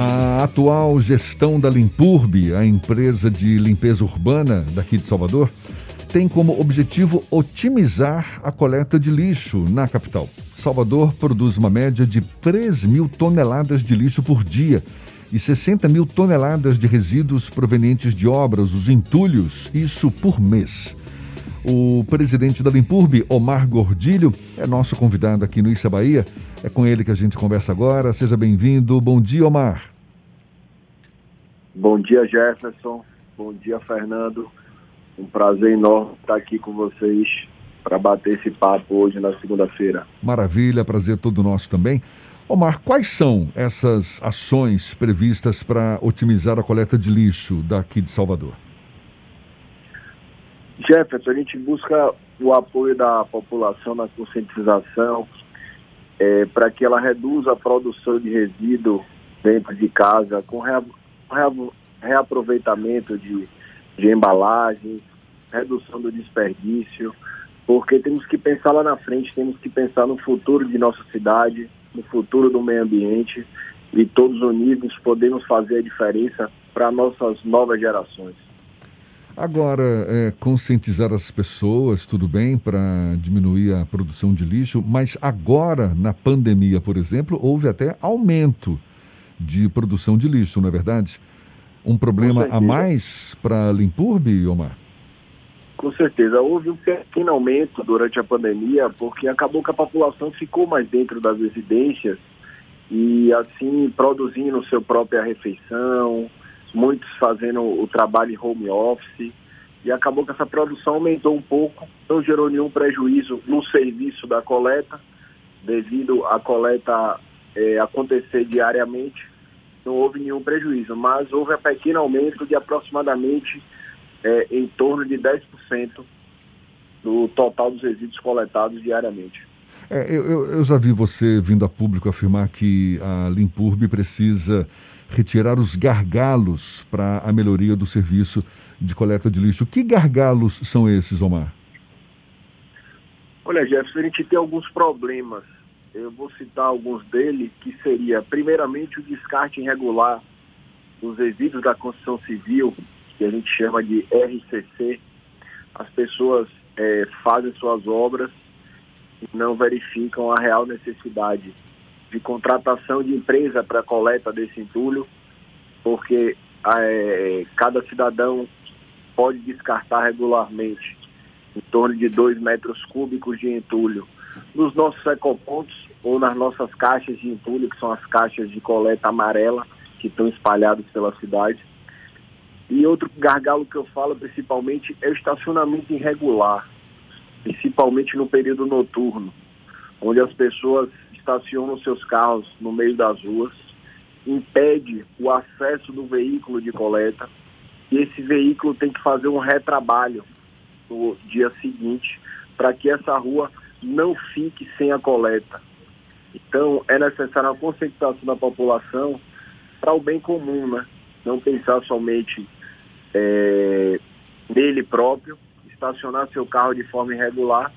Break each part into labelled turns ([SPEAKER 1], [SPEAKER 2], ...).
[SPEAKER 1] A atual gestão da Limpurb, a empresa de limpeza urbana daqui de Salvador, tem como objetivo otimizar a coleta de lixo na capital. Salvador produz uma média de 3 mil toneladas de lixo por dia e 60 mil toneladas de resíduos provenientes de obras, os entulhos, isso por mês. O presidente da Limpurb, Omar Gordilho, é nosso convidado aqui no Issa Bahia. É com ele que a gente conversa agora. Seja bem-vindo. Bom dia, Omar.
[SPEAKER 2] Bom dia, Jefferson. Bom dia, Fernando. Um prazer enorme estar aqui com vocês para bater esse papo hoje na segunda-feira.
[SPEAKER 1] Maravilha, prazer todo nosso também. Omar, quais são essas ações previstas para otimizar a coleta de lixo daqui de Salvador?
[SPEAKER 2] Jefferson, a gente busca o apoio da população na conscientização é, para que ela reduza a produção de resíduo dentro de casa com rea, rea, reaproveitamento de, de embalagens, redução do desperdício, porque temos que pensar lá na frente, temos que pensar no futuro de nossa cidade, no futuro do meio ambiente e todos unidos podemos fazer a diferença para nossas novas gerações.
[SPEAKER 1] Agora, é, conscientizar as pessoas, tudo bem, para diminuir a produção de lixo, mas agora, na pandemia, por exemplo, houve até aumento de produção de lixo, não é verdade? Um problema a mais para a Limpurb, Omar?
[SPEAKER 2] Com certeza. Houve um pequeno aumento durante a pandemia, porque acabou que a população ficou mais dentro das residências e, assim, produzindo sua própria refeição, muitos fazendo o trabalho em home office, e acabou que essa produção aumentou um pouco, não gerou nenhum prejuízo no serviço da coleta, devido à coleta é, acontecer diariamente, não houve nenhum prejuízo, mas houve um pequeno aumento de aproximadamente é, em torno de 10% do total dos resíduos coletados diariamente.
[SPEAKER 1] É, eu, eu, já vi você vindo a público afirmar que a Limpurb precisa retirar os gargalos para a melhoria do serviço de coleta de lixo. Que gargalos são esses, Omar?
[SPEAKER 2] Olha, Jefferson, a gente tem alguns problemas. Eu vou citar alguns deles, que seria, primeiramente, o descarte irregular dos resíduos da construção civil, que a gente chama de RCC. As pessoas é, fazem suas obras não verificam a real necessidade de contratação de empresa para coleta desse entulho, porque é, cada cidadão pode descartar regularmente em torno de 2 metros cúbicos de entulho nos nossos ecopontos ou nas nossas caixas de entulho, que são as caixas de coleta amarela que estão espalhadas pela cidade. E outro gargalo que eu falo principalmente é o estacionamento irregular, principalmente no período noturno, onde as pessoas estacionam seus carros no meio das ruas, impede o acesso do veículo de coleta e esse veículo tem que fazer um retrabalho no dia seguinte para que essa rua não fique sem a coleta. Então é necessária a conscientização da população para o bem comum, né? Não pensar somente é, nele próprio, estacionar seu carro de forma irregular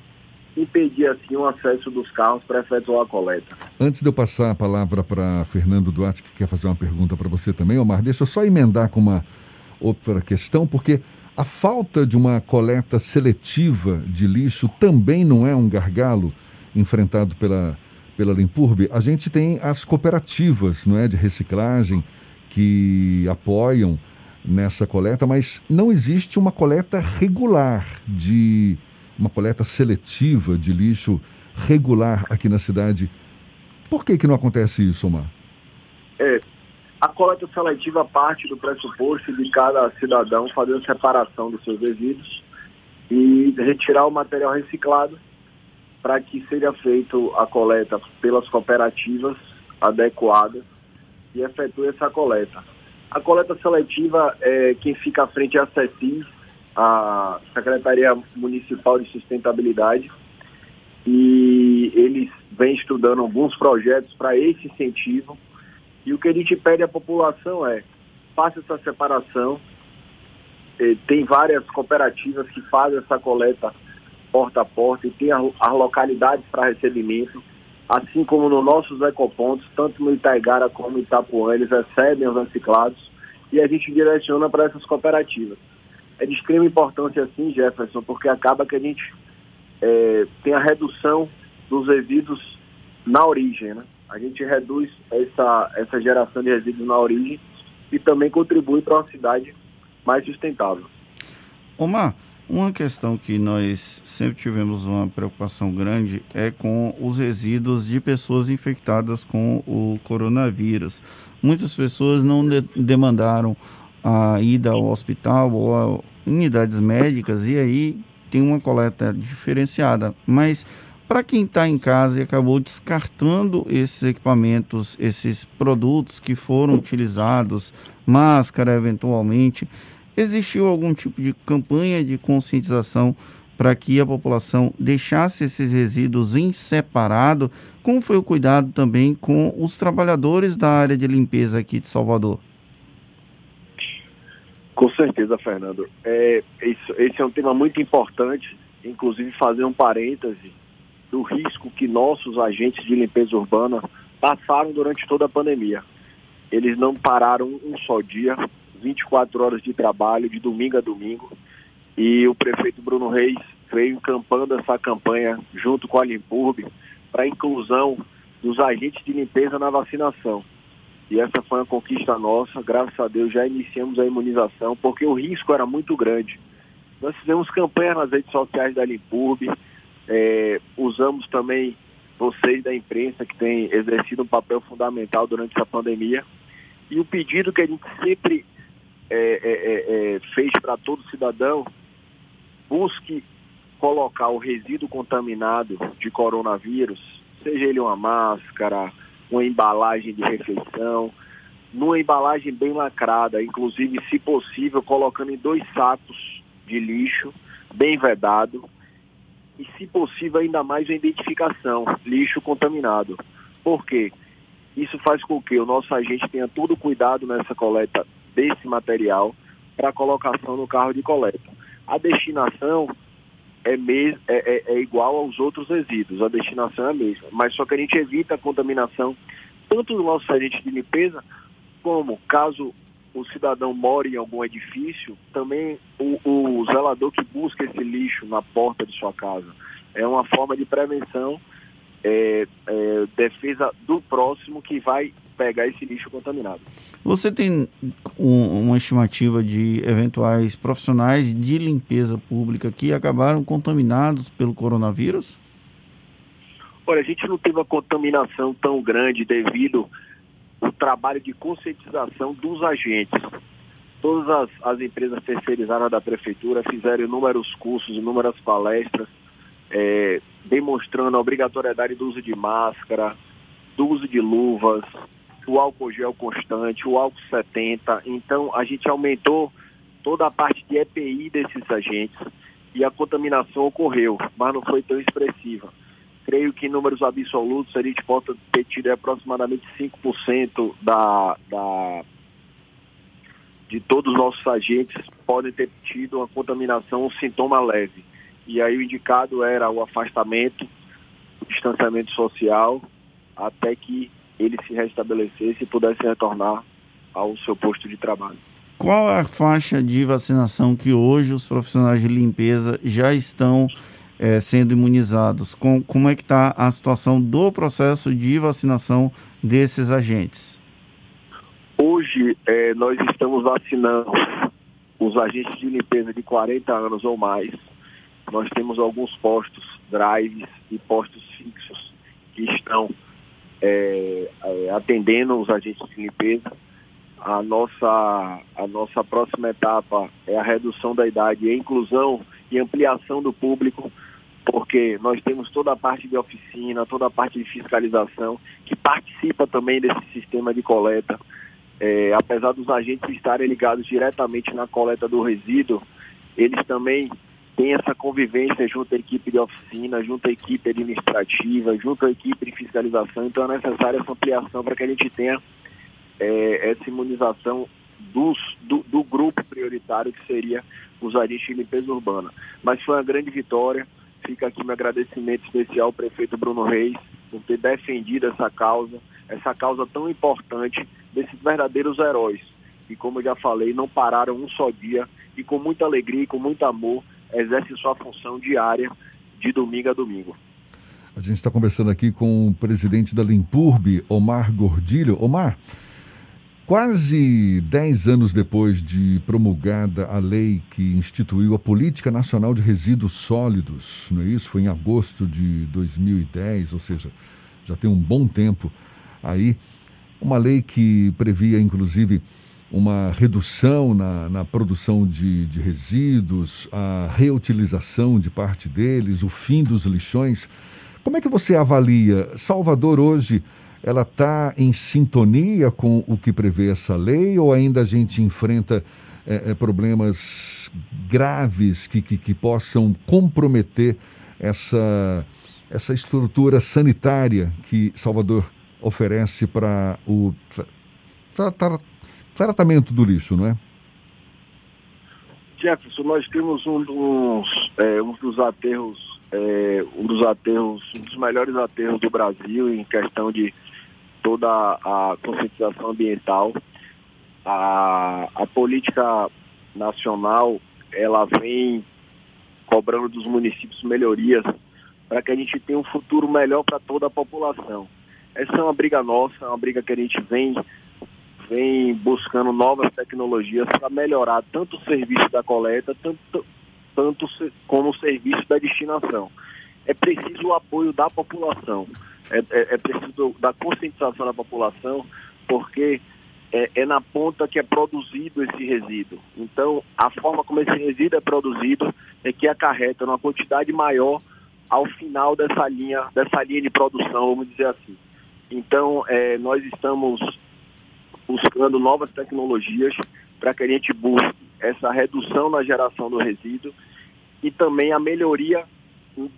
[SPEAKER 2] impedir assim o acesso dos carros para efetuar a coleta.
[SPEAKER 1] Antes de eu passar a palavra para Fernando Duarte, que quer fazer uma pergunta para você também, Omar, deixa eu só emendar com uma outra questão, porque a falta de uma coleta seletiva de lixo também não é um gargalo enfrentado pela, pela Limpurb. A gente tem as cooperativas não é, de reciclagem que apoiam nessa coleta, mas não existe uma coleta regular de uma coleta seletiva de lixo regular aqui na cidade. Por que, que não acontece isso, Omar?
[SPEAKER 2] É, a coleta seletiva parte do pressuposto de cada cidadão fazer a separação dos seus resíduos e retirar o material reciclado para que seja feito a coleta pelas cooperativas adequadas e efetue essa coleta. A coleta seletiva, é, quem fica à frente é a CECIS, a Secretaria Municipal de Sustentabilidade e eles vêm estudando alguns projetos para esse incentivo. E o que a gente pede à população é faça essa separação. Tem várias cooperativas que fazem essa coleta porta a porta e tem as localidades para recebimento. Assim como nos nossos ecopontos, tanto no Itaigara como no Itapuã, eles recebem os reciclados e a gente direciona para essas cooperativas. É de extrema importância, assim, Jefferson, porque acaba que a gente é, tem a redução dos resíduos na origem, né? A gente reduz essa, essa geração de resíduos na origem e também contribui para uma cidade mais sustentável.
[SPEAKER 3] Omar, uma questão que nós sempre tivemos uma preocupação grande é com os resíduos de pessoas infectadas com o coronavírus. Muitas pessoas não de demandaram a ida ao hospital ou a unidades médicas e aí tem uma coleta diferenciada. Mas para quem está em casa e acabou descartando esses equipamentos, esses produtos que foram utilizados, máscara eventualmente, existiu algum tipo de campanha de conscientização para que a população deixasse esses resíduos em separado? Como foi o cuidado também com os trabalhadores da área de limpeza aqui de Salvador?
[SPEAKER 2] Com certeza, Fernando. É, esse é um tema muito importante, inclusive fazer um parêntese do risco que nossos agentes de limpeza urbana passaram durante toda a pandemia. Eles não pararam um só dia, 24 horas de trabalho, de domingo a domingo. E o prefeito Bruno Reis veio encampando essa campanha junto com a Limpurb para a inclusão dos agentes de limpeza na vacinação. E essa foi uma conquista nossa, graças a Deus já iniciamos a imunização, porque o risco era muito grande. Nós fizemos campanha nas redes sociais da Limpurb, é, usamos também vocês da imprensa que têm exercido um papel fundamental durante essa pandemia. E o pedido que a gente sempre é, é, é, é fez para todo cidadão, busque colocar o resíduo contaminado de coronavírus, seja ele uma máscara, uma embalagem de refeição, numa embalagem bem lacrada, inclusive, se possível, colocando em dois sacos de lixo, bem vedado, e, se possível, ainda mais a identificação, lixo contaminado. Por quê? Isso faz com que o nosso agente tenha todo cuidado nessa coleta desse material para colocação no carro de coleta. A destinação é, mes é, é, é, igual aos outros resíduos, a destinação é a mesma, mas só que a gente evita a contaminação tanto do nosso agente de limpeza, como caso o cidadão more em algum edifício, também o, o zelador que busca esse lixo na porta de sua casa. É uma forma de prevenção é, é, defesa do próximo que vai pegar esse lixo contaminado.
[SPEAKER 3] Você tem um, uma estimativa de eventuais profissionais de limpeza pública que acabaram contaminados pelo coronavírus?
[SPEAKER 2] Olha, a gente não teve uma contaminação tão grande devido ao trabalho de conscientização dos agentes. Todas as, as empresas terceirizadas da prefeitura fizeram inúmeros cursos, inúmeras palestras, é, demonstrando a obrigatoriedade do uso de máscara, do uso de luvas, o álcool gel constante, o álcool 70. Então, a gente aumentou toda a parte de EPI desses agentes e a contaminação ocorreu, mas não foi tão expressiva. Creio que em números absolutos a gente pode ter tido aproximadamente 5% da, da, de todos os nossos agentes podem ter tido uma contaminação, um sintoma leve. E aí o indicado era o afastamento, o distanciamento social, até que ele se restabelecesse e pudesse retornar ao seu posto de trabalho.
[SPEAKER 3] Qual é a faixa de vacinação que hoje os profissionais de limpeza já estão é, sendo imunizados? Com, como é que está a situação do processo de vacinação desses agentes?
[SPEAKER 2] Hoje é, nós estamos vacinando os agentes de limpeza de 40 anos ou mais, nós temos alguns postos drives e postos fixos que estão é, é, atendendo os agentes de limpeza. A nossa, a nossa próxima etapa é a redução da idade a inclusão e ampliação do público, porque nós temos toda a parte de oficina, toda a parte de fiscalização, que participa também desse sistema de coleta. É, apesar dos agentes estarem ligados diretamente na coleta do resíduo, eles também tem essa convivência junto à equipe de oficina, junto à equipe administrativa, junto à equipe de fiscalização. Então é necessária essa ampliação para que a gente tenha é, essa imunização dos, do, do, grupo prioritário que seria os agentes de limpeza urbana. Mas foi uma grande vitória. Fica aqui meu agradecimento especial ao prefeito Bruno Reis por ter defendido essa causa, essa causa tão importante desses verdadeiros heróis, que como eu já falei, não pararam um só dia e com muita alegria e com muito amor exercem sua função diária de domingo a domingo.
[SPEAKER 1] A gente está conversando aqui com o presidente da Limpurbe, Omar Gordilho. Omar, quase 10 anos depois de promulgada a lei que instituiu a Política Nacional de Resíduos Sólidos, não é isso? Foi em agosto de 2010, ou seja, já tem um bom tempo aí. Uma lei que previa, inclusive, uma redução na, na produção de, de resíduos, a reutilização de parte deles, o fim dos lixões. Como é que você avalia? Salvador hoje, ela está em sintonia com o que prevê essa lei ou ainda a gente enfrenta é, é, problemas graves que, que, que, possam comprometer essa, essa estrutura sanitária que Salvador oferece para o tra tra tratamento do lixo, não é?
[SPEAKER 2] Jefferson, nós temos um dos, é, um dos aterros é, um dos aterros, um dos melhores aterros do Brasil em questão de toda a conscientização ambiental. A, a política nacional, ela vem cobrando dos municípios melhorias para que a gente tenha um futuro melhor para toda a população. Essa é uma briga nossa, é uma briga que a gente vem vem buscando novas tecnologias para melhorar tanto o serviço da coleta, tanto, tanto como o serviço da destinação. É preciso o apoio da população, é, é, é preciso da conscientização da população, porque é, é, na ponta que é produzido esse resíduo. Então, a forma como esse resíduo é produzido é que acarreta uma quantidade maior ao final dessa linha, dessa linha de produção, vamos dizer assim. Então, é, nós estamos buscando novas tecnologias para que a gente busque essa redução na geração do resíduo e também a melhoria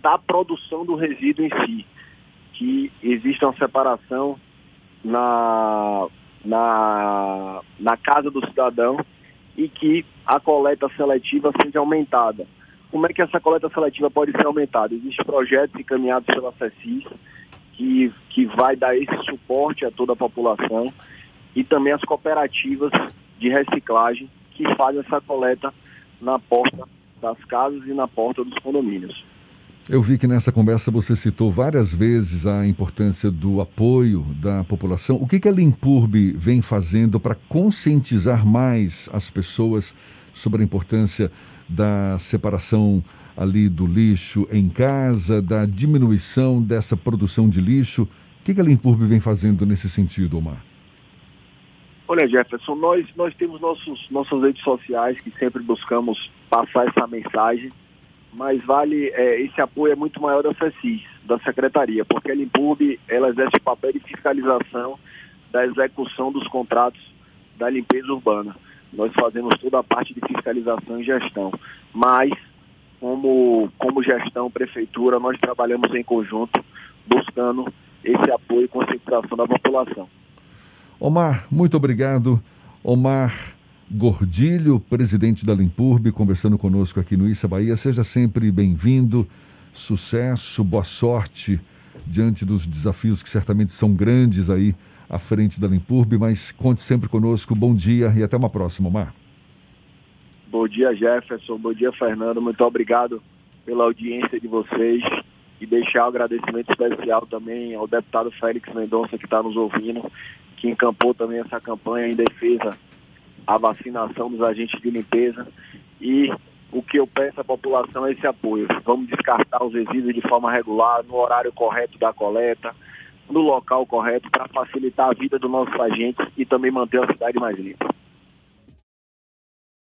[SPEAKER 2] da produção do resíduo em si, que exista uma separação na, na, na casa do cidadão e que a coleta seletiva seja aumentada. Como é que essa coleta seletiva pode ser aumentada? Existem projetos encaminhados pela CECIS que, que vai dar esse suporte a toda a população e também as cooperativas de reciclagem que fazem essa coleta na porta das casas e na porta dos condomínios.
[SPEAKER 1] Eu vi que nessa conversa você citou várias vezes a importância do apoio da população. O que, que a Limpurbe vem fazendo para conscientizar mais as pessoas sobre a importância da separação ali do lixo em casa, da diminuição dessa produção de lixo? O que, que a Limpurbe vem fazendo nesse sentido, Omar?
[SPEAKER 2] Olha, Jefferson, nós, nós temos nossos, nossas redes sociais que sempre buscamos passar essa mensagem, mas vale, é, esse apoio é muito maior da CECIS, da Secretaria, porque a Limpurb, ela exerce o papel de fiscalização da execução dos contratos da limpeza urbana. Nós fazemos toda a parte de fiscalização e gestão, mas como, como gestão, prefeitura, nós trabalhamos em conjunto buscando esse apoio e conscientização da população.
[SPEAKER 1] Omar, muito obrigado. Omar Gordilho, presidente da Limpurbe, conversando conosco aqui no Issa Bahia. Seja sempre bem-vindo, sucesso, boa sorte diante dos desafios que certamente são grandes aí à frente da Limpurbe, mas conte sempre conosco. Bom dia e até uma próxima, Omar.
[SPEAKER 2] Bom dia, Jefferson. Bom dia, Fernando. Muito obrigado pela audiência de vocês e deixar um agradecimento especial também ao deputado Félix Mendonça que está nos ouvindo que encampou também essa campanha em defesa à vacinação dos agentes de limpeza. E o que eu peço à população é esse apoio. Vamos descartar os resíduos de forma regular, no horário correto da coleta, no local correto, para facilitar a vida dos nossos agentes e também manter a cidade mais limpa.